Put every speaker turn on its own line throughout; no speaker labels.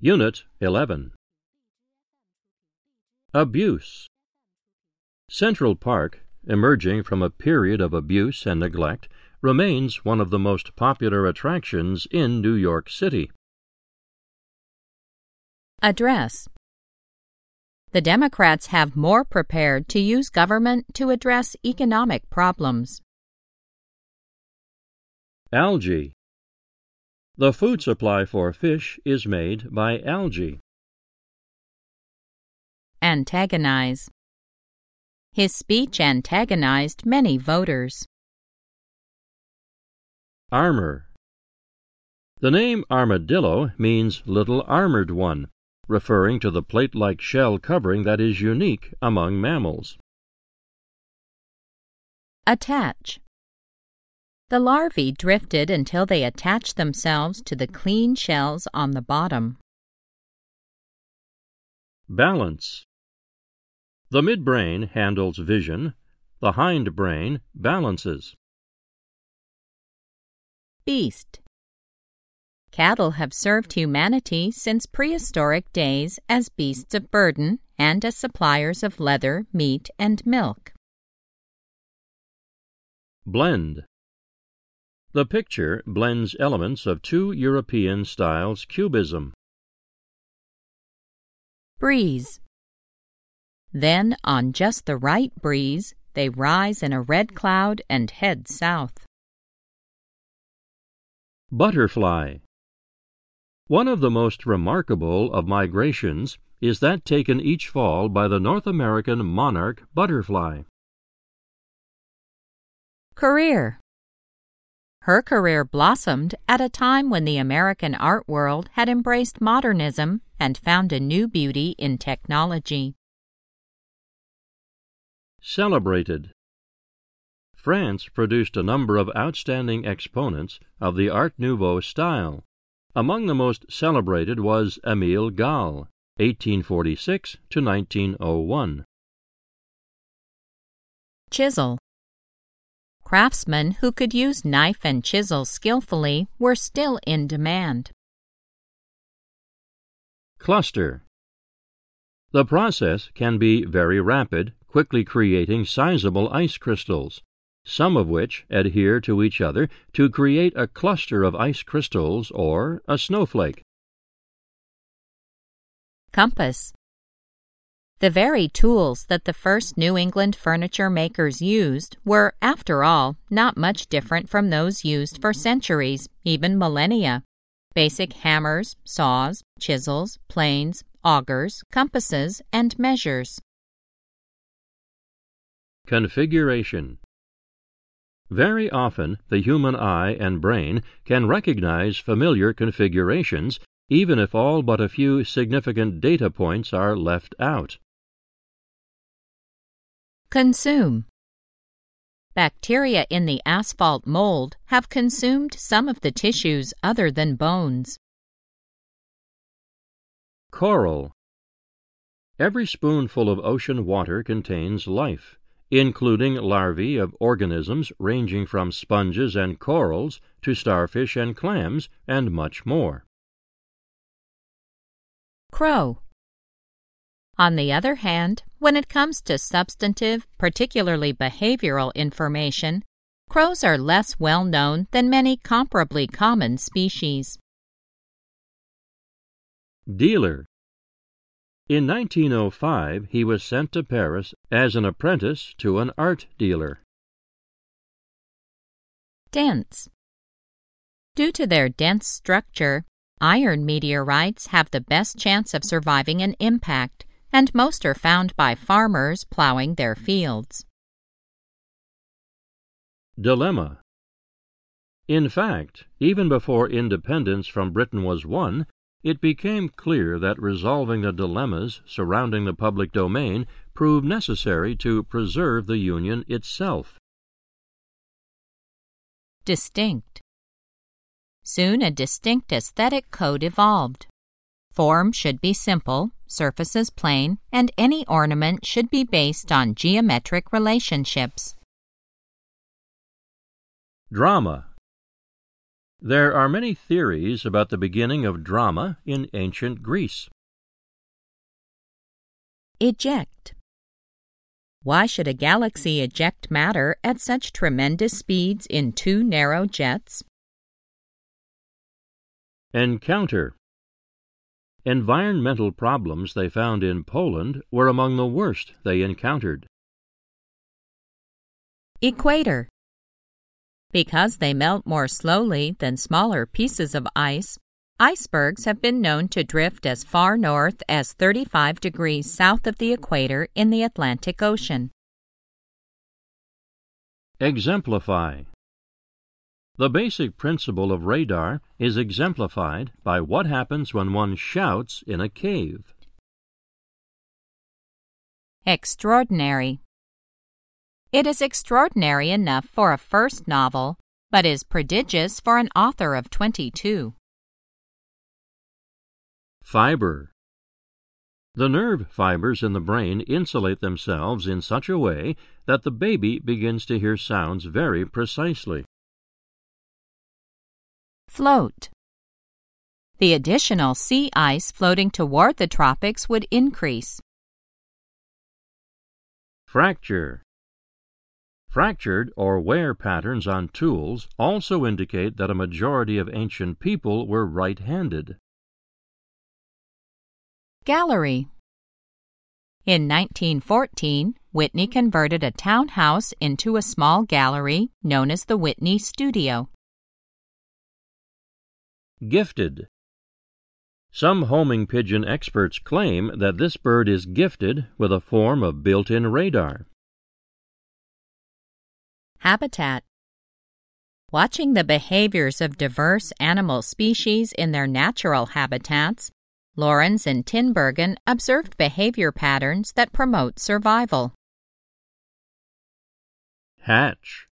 Unit 11 Abuse Central Park, emerging from a period of abuse and neglect, remains one of the most popular attractions in New York City.
Address The Democrats have more prepared to use government to address economic problems.
Algae The food supply for fish is made by algae.
Antagonize His speech antagonized many voters.
Armor The name armadillo means little armored one, referring to the plate like shell covering that is unique among mammals.
Attach The larvae drifted until they attached themselves to the clean shells on the bottom.
Balance The midbrain handles vision, the hindbrain balances.
Beast Cattle have served humanity since prehistoric days as beasts of burden and as suppliers of leather, meat, and milk.
Blend The picture blends elements of two European styles cubism.
Breeze Then, on just the right breeze, they rise in a red cloud and head south.
Butterfly One of the most remarkable of migrations is that taken each fall by the North American monarch butterfly.
Career Her career blossomed at a time when the American art world had embraced modernism and found a new beauty in technology.
Celebrated France produced a number of outstanding exponents of the Art Nouveau style. Among the most celebrated was Emile Gallé, 1846 to 1901.
Chisel Craftsmen who could use knife and chisel skillfully were still in demand.
Cluster The process can be very rapid, quickly creating sizable ice crystals some of which adhere to each other to create a cluster of ice crystals or a snowflake.
Compass The very tools that the first New England furniture makers used were, after all, not much different from those used for centuries, even millennia. Basic hammers, saws, chisels, planes, augers, compasses, and measures.
Configuration very often, the human eye and brain can recognize familiar configurations even if all but a few significant data points are left out.
Consume Bacteria in the asphalt mold have consumed some of the tissues other than bones.
Coral Every spoonful of ocean water contains life including larvae of organisms ranging from sponges and corals to starfish and clams, and much more.
Crow. On the other hand, when it comes to substantive, particularly behavioral information, crows are less well known than many comparably common species.
Dealer in 1905, he was sent to Paris as an apprentice to an art dealer.
Dense Due to their dense structure, iron meteorites have the best chance of surviving an impact, and most are found by farmers plowing their fields.
Dilemma In fact, even before independence from Britain was won, it became clear that resolving the dilemmas surrounding the public domain proved necessary to preserve the Union itself.
Distinct. Soon a distinct aesthetic code evolved. Form should be simple, surfaces plain, and any ornament should be based on geometric relationships.
Drama There are many theories about the beginning of drama in ancient Greece.
Eject. Why should a galaxy eject matter at such tremendous speeds in two narrow jets?
Encounter. Environmental problems they found in Poland were among the worst they encountered.
Equator. Because they melt more slowly than smaller pieces of ice, icebergs have been known to drift as far north as 35 degrees south of the equator in the Atlantic Ocean.
Exemplify. The basic principle of radar is exemplified by what happens when one shouts in a cave.
Extraordinary. It is extraordinary enough for a first novel, but is prodigious for an author of 22.
Fiber. The nerve fibers in the brain insulate themselves in such a way that the baby begins to hear sounds very precisely.
Float. The additional sea ice floating toward the tropics would increase.
Fracture. Fractured or wear patterns on tools also indicate that a majority of ancient people were right handed.
Gallery. In 1914, Whitney converted a townhouse into a small gallery known as the Whitney Studio.
Gifted. Some homing pigeon experts claim that this bird is gifted with a form of built in radar.
Habitat Watching the behaviors of diverse animal species in their natural habitats, Lorenz and Tinbergen observed behavior patterns that promote survival.
Hatch.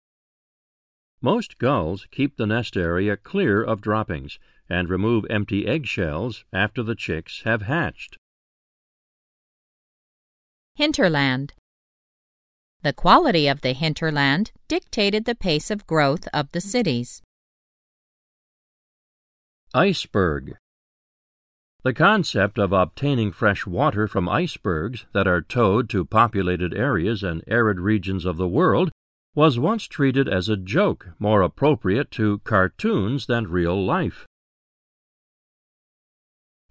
Most gulls keep the nest area clear of droppings and remove empty eggshells after the chicks have hatched.
Hinterland the quality of the hinterland dictated the pace of growth of the cities.
Iceberg The concept of obtaining fresh water from icebergs that are towed to populated areas and arid regions of the world was once treated as a joke more appropriate to cartoons than real life.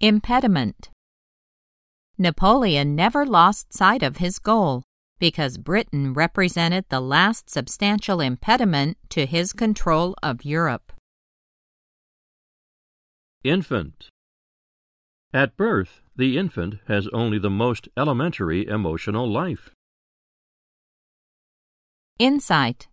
Impediment Napoleon never lost sight of his goal because Britain represented the last substantial impediment to his control of Europe.
Infant At birth, the infant has only the most elementary emotional life.
Insight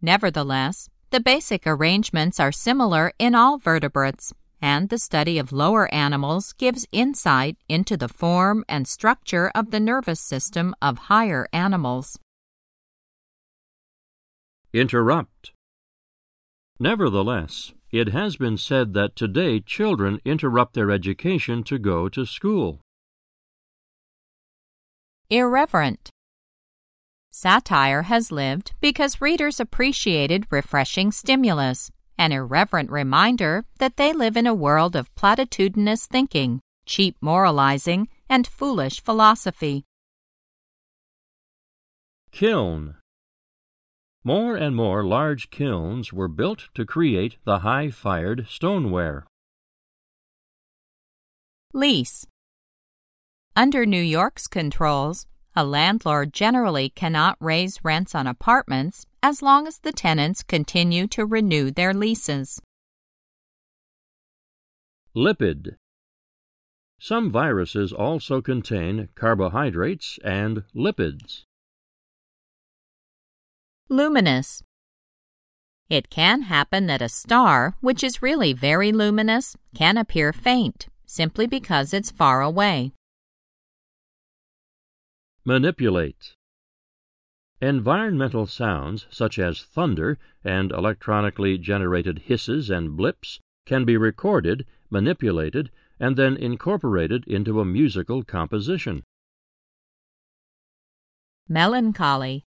Nevertheless, the basic arrangements are similar in all vertebrates and the study of lower animals gives insight into the form and structure of the nervous system of higher animals.
Interrupt. Nevertheless, it has been said that today children interrupt their education to go to school.
Irreverent. Satire has lived because readers appreciated refreshing stimulus an irreverent reminder that they live in a world of platitudinous thinking, cheap moralizing, and foolish philosophy.
Kiln More and more large kilns were built to create the high fired stoneware.
Lease Under New York's controls, a landlord generally cannot raise rents on apartments as long as the tenants continue to renew their leases.
Lipid Some viruses also contain carbohydrates and lipids.
Luminous It can happen that a star, which is really very luminous, can appear faint simply because it's far away.
Manipulate. Environmental sounds such as thunder and electronically generated hisses and blips can be recorded, manipulated, and then incorporated into a musical composition.
Melancholy.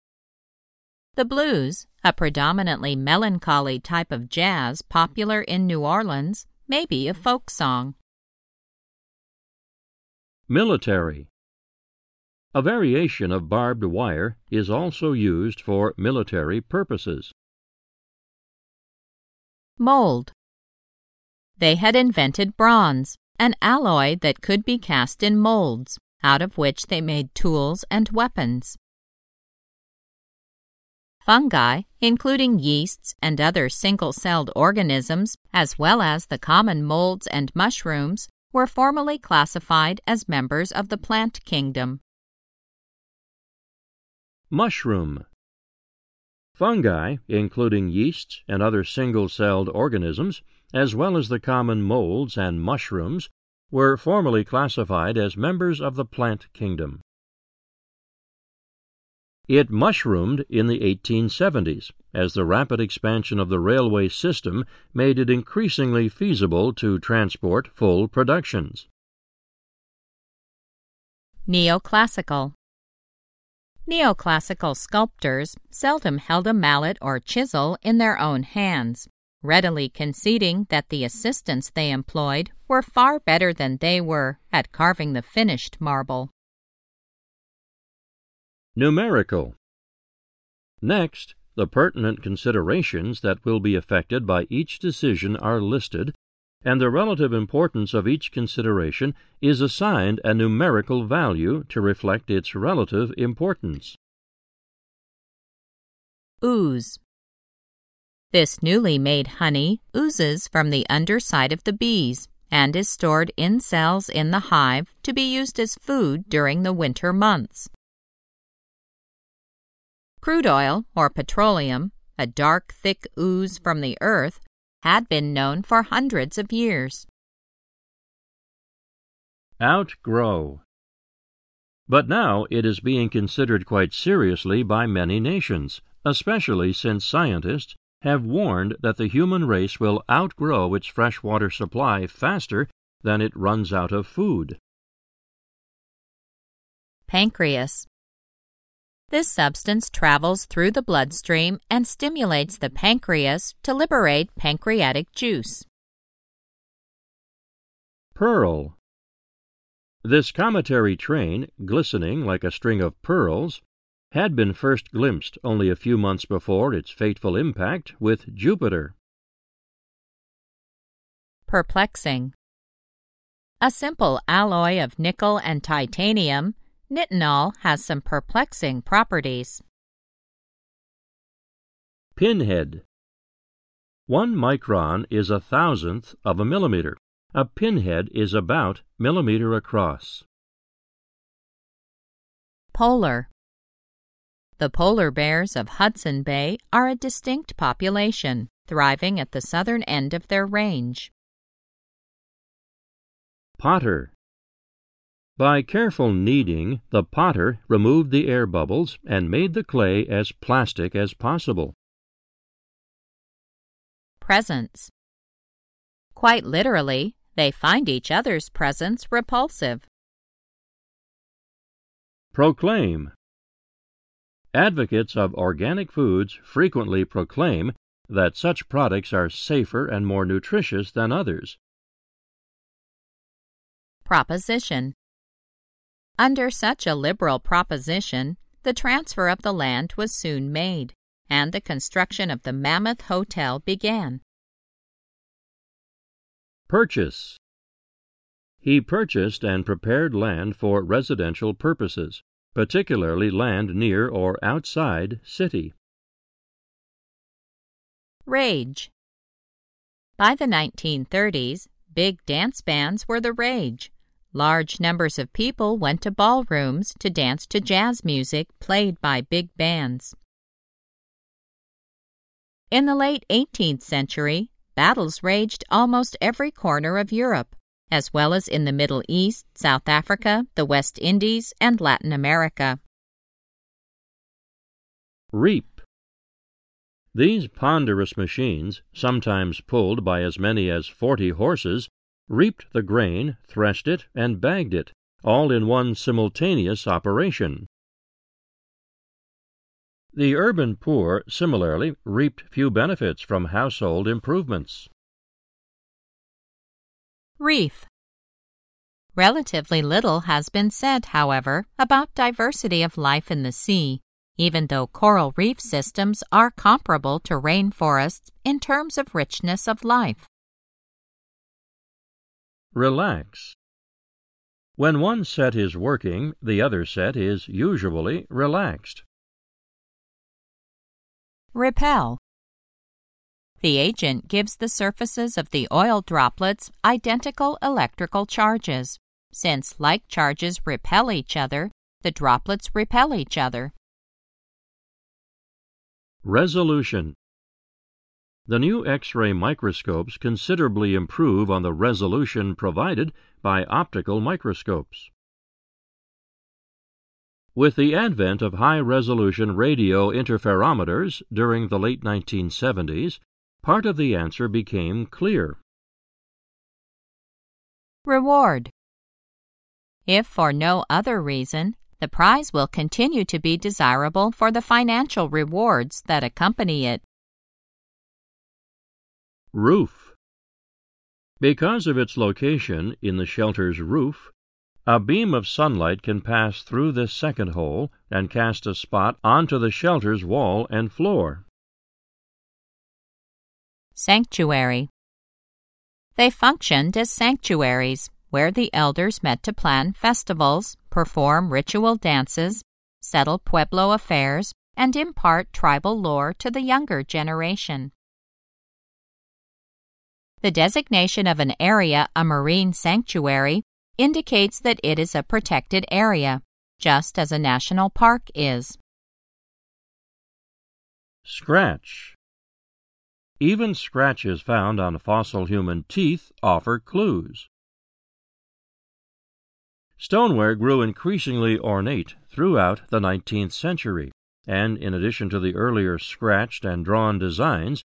The blues, a predominantly melancholy type of jazz popular in New Orleans, may be a folk song.
Military A variation of barbed wire is also used for military purposes.
Mold They had invented bronze, an alloy that could be cast in molds, out of which they made tools and weapons. Fungi, including yeasts and other single celled organisms, as well as the common molds and mushrooms, were formally classified as members of the plant kingdom.
Mushroom Fungi, including yeasts and other single celled organisms, as well as the common molds and mushrooms, were formerly classified as members of the plant kingdom. It mushroomed in the 1870s as the rapid expansion of the railway system made it increasingly feasible to transport full productions.
Neoclassical Neoclassical sculptors seldom held a mallet or chisel in their own hands, readily conceding that the assistants they employed were far better than they were at carving the finished marble.
Numerical. Next, the pertinent considerations that will be affected by each decision are listed, and the relative importance of each consideration is assigned a numerical value to reflect its relative importance.
Ooze. This newly made honey oozes from the underside of the bees and is stored in cells in the hive to be used as food during the winter months. Crude oil, or petroleum, a dark, thick ooze from the earth, had been known for hundreds of years.
Outgrow. But now it is being considered quite seriously by many nations, especially since scientists have warned that the human race will outgrow its freshwater supply faster than it runs out of food.
Pancreas. This substance travels through the bloodstream and stimulates the pancreas to liberate pancreatic juice.
Pearl. This cometary train, glistening like a string of pearls, had been first glimpsed only a few months before its fateful impact with Jupiter.
Perplexing. A simple alloy of nickel and titanium Nitinol has some perplexing properties.
Pinhead. One micron is a thousandth of a millimeter. A pinhead is about millimeter across.
Polar. The polar bears of Hudson Bay are a distinct population, thriving at the southern end of their range.
Potter. By careful kneading, the potter removed the air bubbles and made the clay as plastic as possible.
Presence. Quite literally, they find each other's presence repulsive.
Proclaim. Advocates of organic foods frequently proclaim that such products are safer and more nutritious than others.
Proposition. Under such a liberal proposition, the transfer of the land was soon made, and the construction of the Mammoth Hotel began.
Purchase He purchased and prepared land for residential purposes, particularly land near or outside city.
Rage By the 1930s, big dance bands were the rage Large numbers of people went to ballrooms to dance to jazz music played by big bands. In the late 18th century, battles raged almost every corner of Europe, as well as in the Middle East, South Africa, the West Indies, and Latin America.
Reap. These ponderous machines, sometimes pulled by as many as forty horses, reaped the grain, threshed it, and bagged it, all in one simultaneous operation. The urban poor similarly reaped few benefits from household improvements.
Reef Relatively little has been said, however, about diversity of life in the sea, even though coral reef systems are comparable to rainforests in terms of richness of life.
Relax. When one set is working, the other set is usually relaxed.
Repel. The agent gives the surfaces of the oil droplets identical electrical charges. Since like charges repel each other, the droplets repel each other.
Resolution The new X-ray microscopes considerably improve on the resolution provided by optical microscopes. With the advent of high-resolution radio interferometers during the late 1970s, part of the answer became clear.
Reward If for no other reason, the prize will continue to be desirable for the financial rewards that accompany it.
Roof Because of its location in the shelter's roof, a beam of sunlight can pass through this second hole and cast a spot onto the shelter's wall and floor.
Sanctuary They functioned as sanctuaries where the elders met to plan festivals, perform ritual dances, settle Pueblo affairs, and impart tribal lore to the younger generation. The designation of an area a marine sanctuary indicates that it is a protected area, just as a national park is.
Scratch. Even scratches found on fossil human teeth offer clues. Stoneware grew increasingly ornate throughout the 19th century, and in addition to the earlier scratched and drawn designs,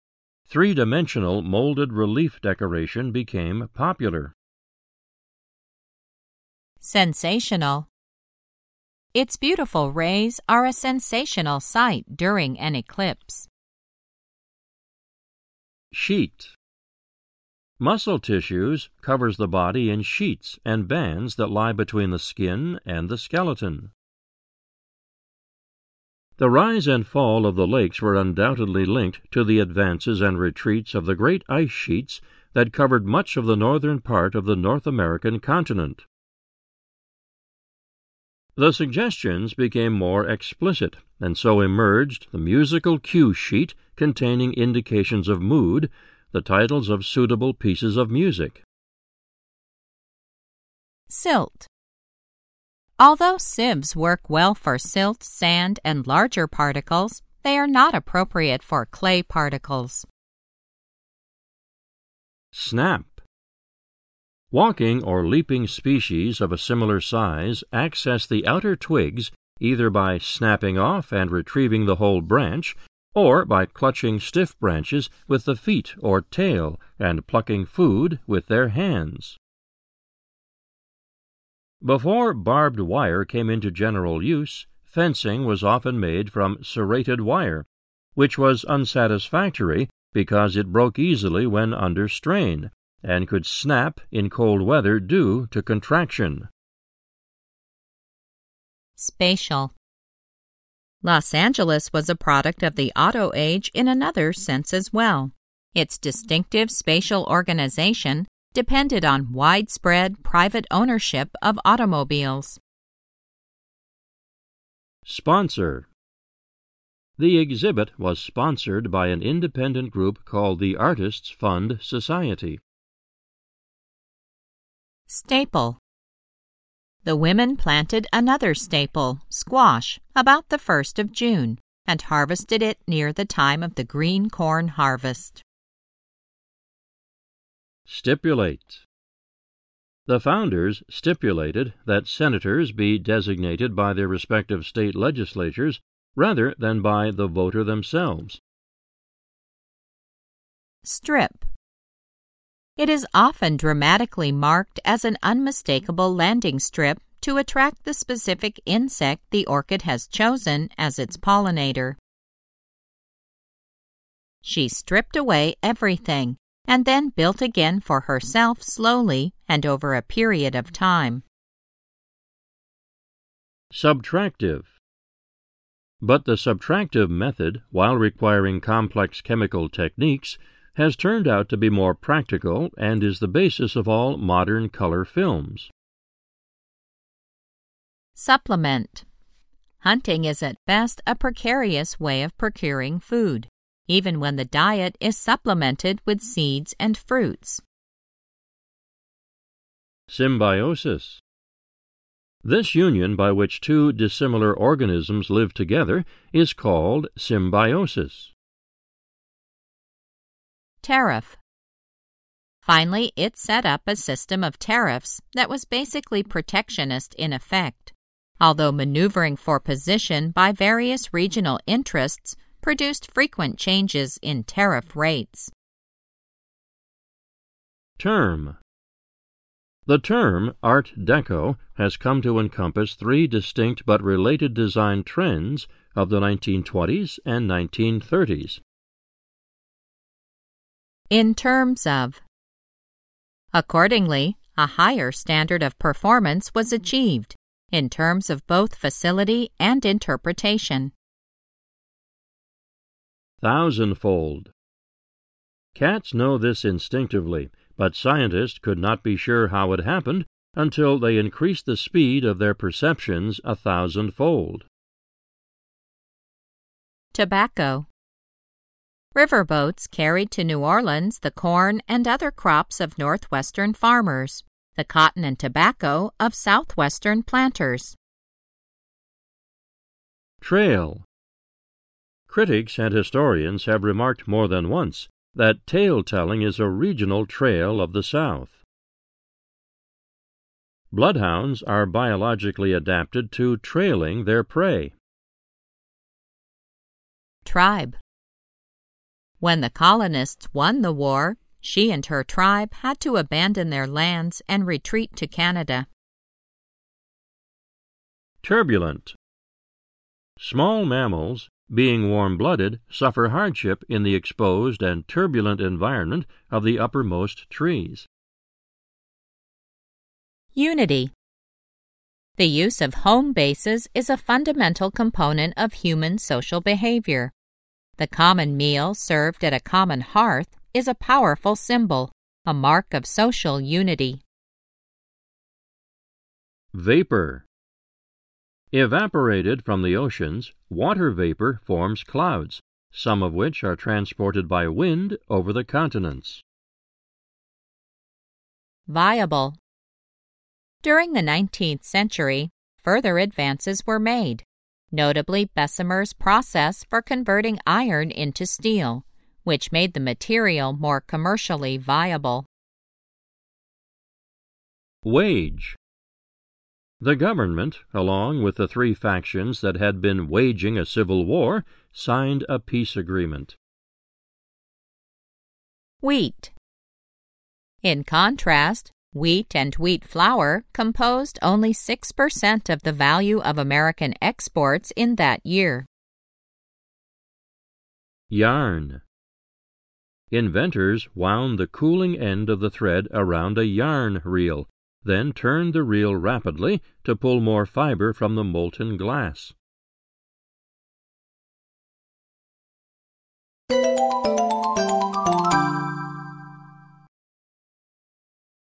three dimensional molded relief decoration became popular.
Sensational. Its beautiful rays are a sensational sight during an eclipse.
Sheet. Muscle tissues covers the body in sheets and bands that lie between the skin and the skeleton. The rise and fall of the lakes were undoubtedly linked to the advances and retreats of the great ice sheets that covered much of the northern part of the North American continent. The suggestions became more explicit, and so emerged the musical cue sheet containing indications of mood, the titles of suitable pieces of music.
Silt. Although sieves work well for silt, sand, and larger particles, they are not appropriate for clay particles.
Snap. Walking or leaping species of a similar size access the outer twigs either by snapping off and retrieving the whole branch, or by clutching stiff branches with the feet or tail and plucking food with their hands. Before barbed wire came into general use, fencing was often made from serrated wire, which was unsatisfactory because it broke easily when under strain and could snap in cold weather due to contraction.
Spatial. Los Angeles was a product of the auto age in another sense as well. Its distinctive spatial organization depended on widespread private ownership of automobiles.
Sponsor The exhibit was sponsored by an independent group called the Artists Fund Society.
Staple The women planted another staple, squash, about the 1st of June, and harvested it near the time of the green corn harvest.
Stipulate The founders stipulated that senators be designated by their respective state legislatures rather than by the voter themselves.
Strip it is often dramatically marked as an unmistakable landing strip to attract the specific insect the orchid has chosen as its pollinator. she stripped away everything and then built again for herself slowly and over a period of time.
Subtractive. But the subtractive method, while requiring complex chemical techniques, has turned out to be more practical and is the basis of all modern color films.
Supplement. Hunting is at best a precarious way of procuring food, even when the diet is supplemented with seeds and fruits.
Symbiosis. This union by which two dissimilar organisms live together is called symbiosis.
Tariff. Finally, it set up a system of tariffs that was basically protectionist in effect, although maneuvering for position by various regional interests produced frequent changes in tariff rates.
Term The term Art Deco has come to encompass three distinct but related design trends of the 1920s and 1930s
in terms of. Accordingly, a higher standard of performance was achieved in terms of both facility and interpretation.
Thousandfold. Cats know this instinctively, but scientists could not be sure how it happened until they increased the speed of their perceptions a thousandfold.
Tobacco. Riverboats carried to New Orleans the corn and other crops of northwestern farmers, the cotton and tobacco of southwestern planters.
Trail Critics and historians have remarked more than once that tale telling is a regional trail of the South. Bloodhounds are biologically adapted to trailing their prey.
Tribe when the colonists won the war, she and her tribe had to abandon their lands and retreat to Canada.
Turbulent. Small mammals, being warm blooded, suffer hardship in the exposed and turbulent environment of the uppermost trees.
Unity. The use of home bases is a fundamental component of human social behavior. The common meal served at a common hearth is a powerful symbol, a mark of social unity.
Vapor Evaporated from the oceans, water vapor forms clouds, some of which are transported by wind over the continents.
Viable During the 19th century, further advances were made notably Bessemer's process for converting iron into steel, which made the material more commercially viable.
Wage The government, along with the three factions that had been waging a civil war, signed a peace agreement.
Wheat In contrast, Wheat and wheat flour composed only 6% of the value of American exports in that year.
Yarn Inventors wound the cooling end of the thread around a yarn reel, then turned the reel rapidly to pull more fiber from the molten glass.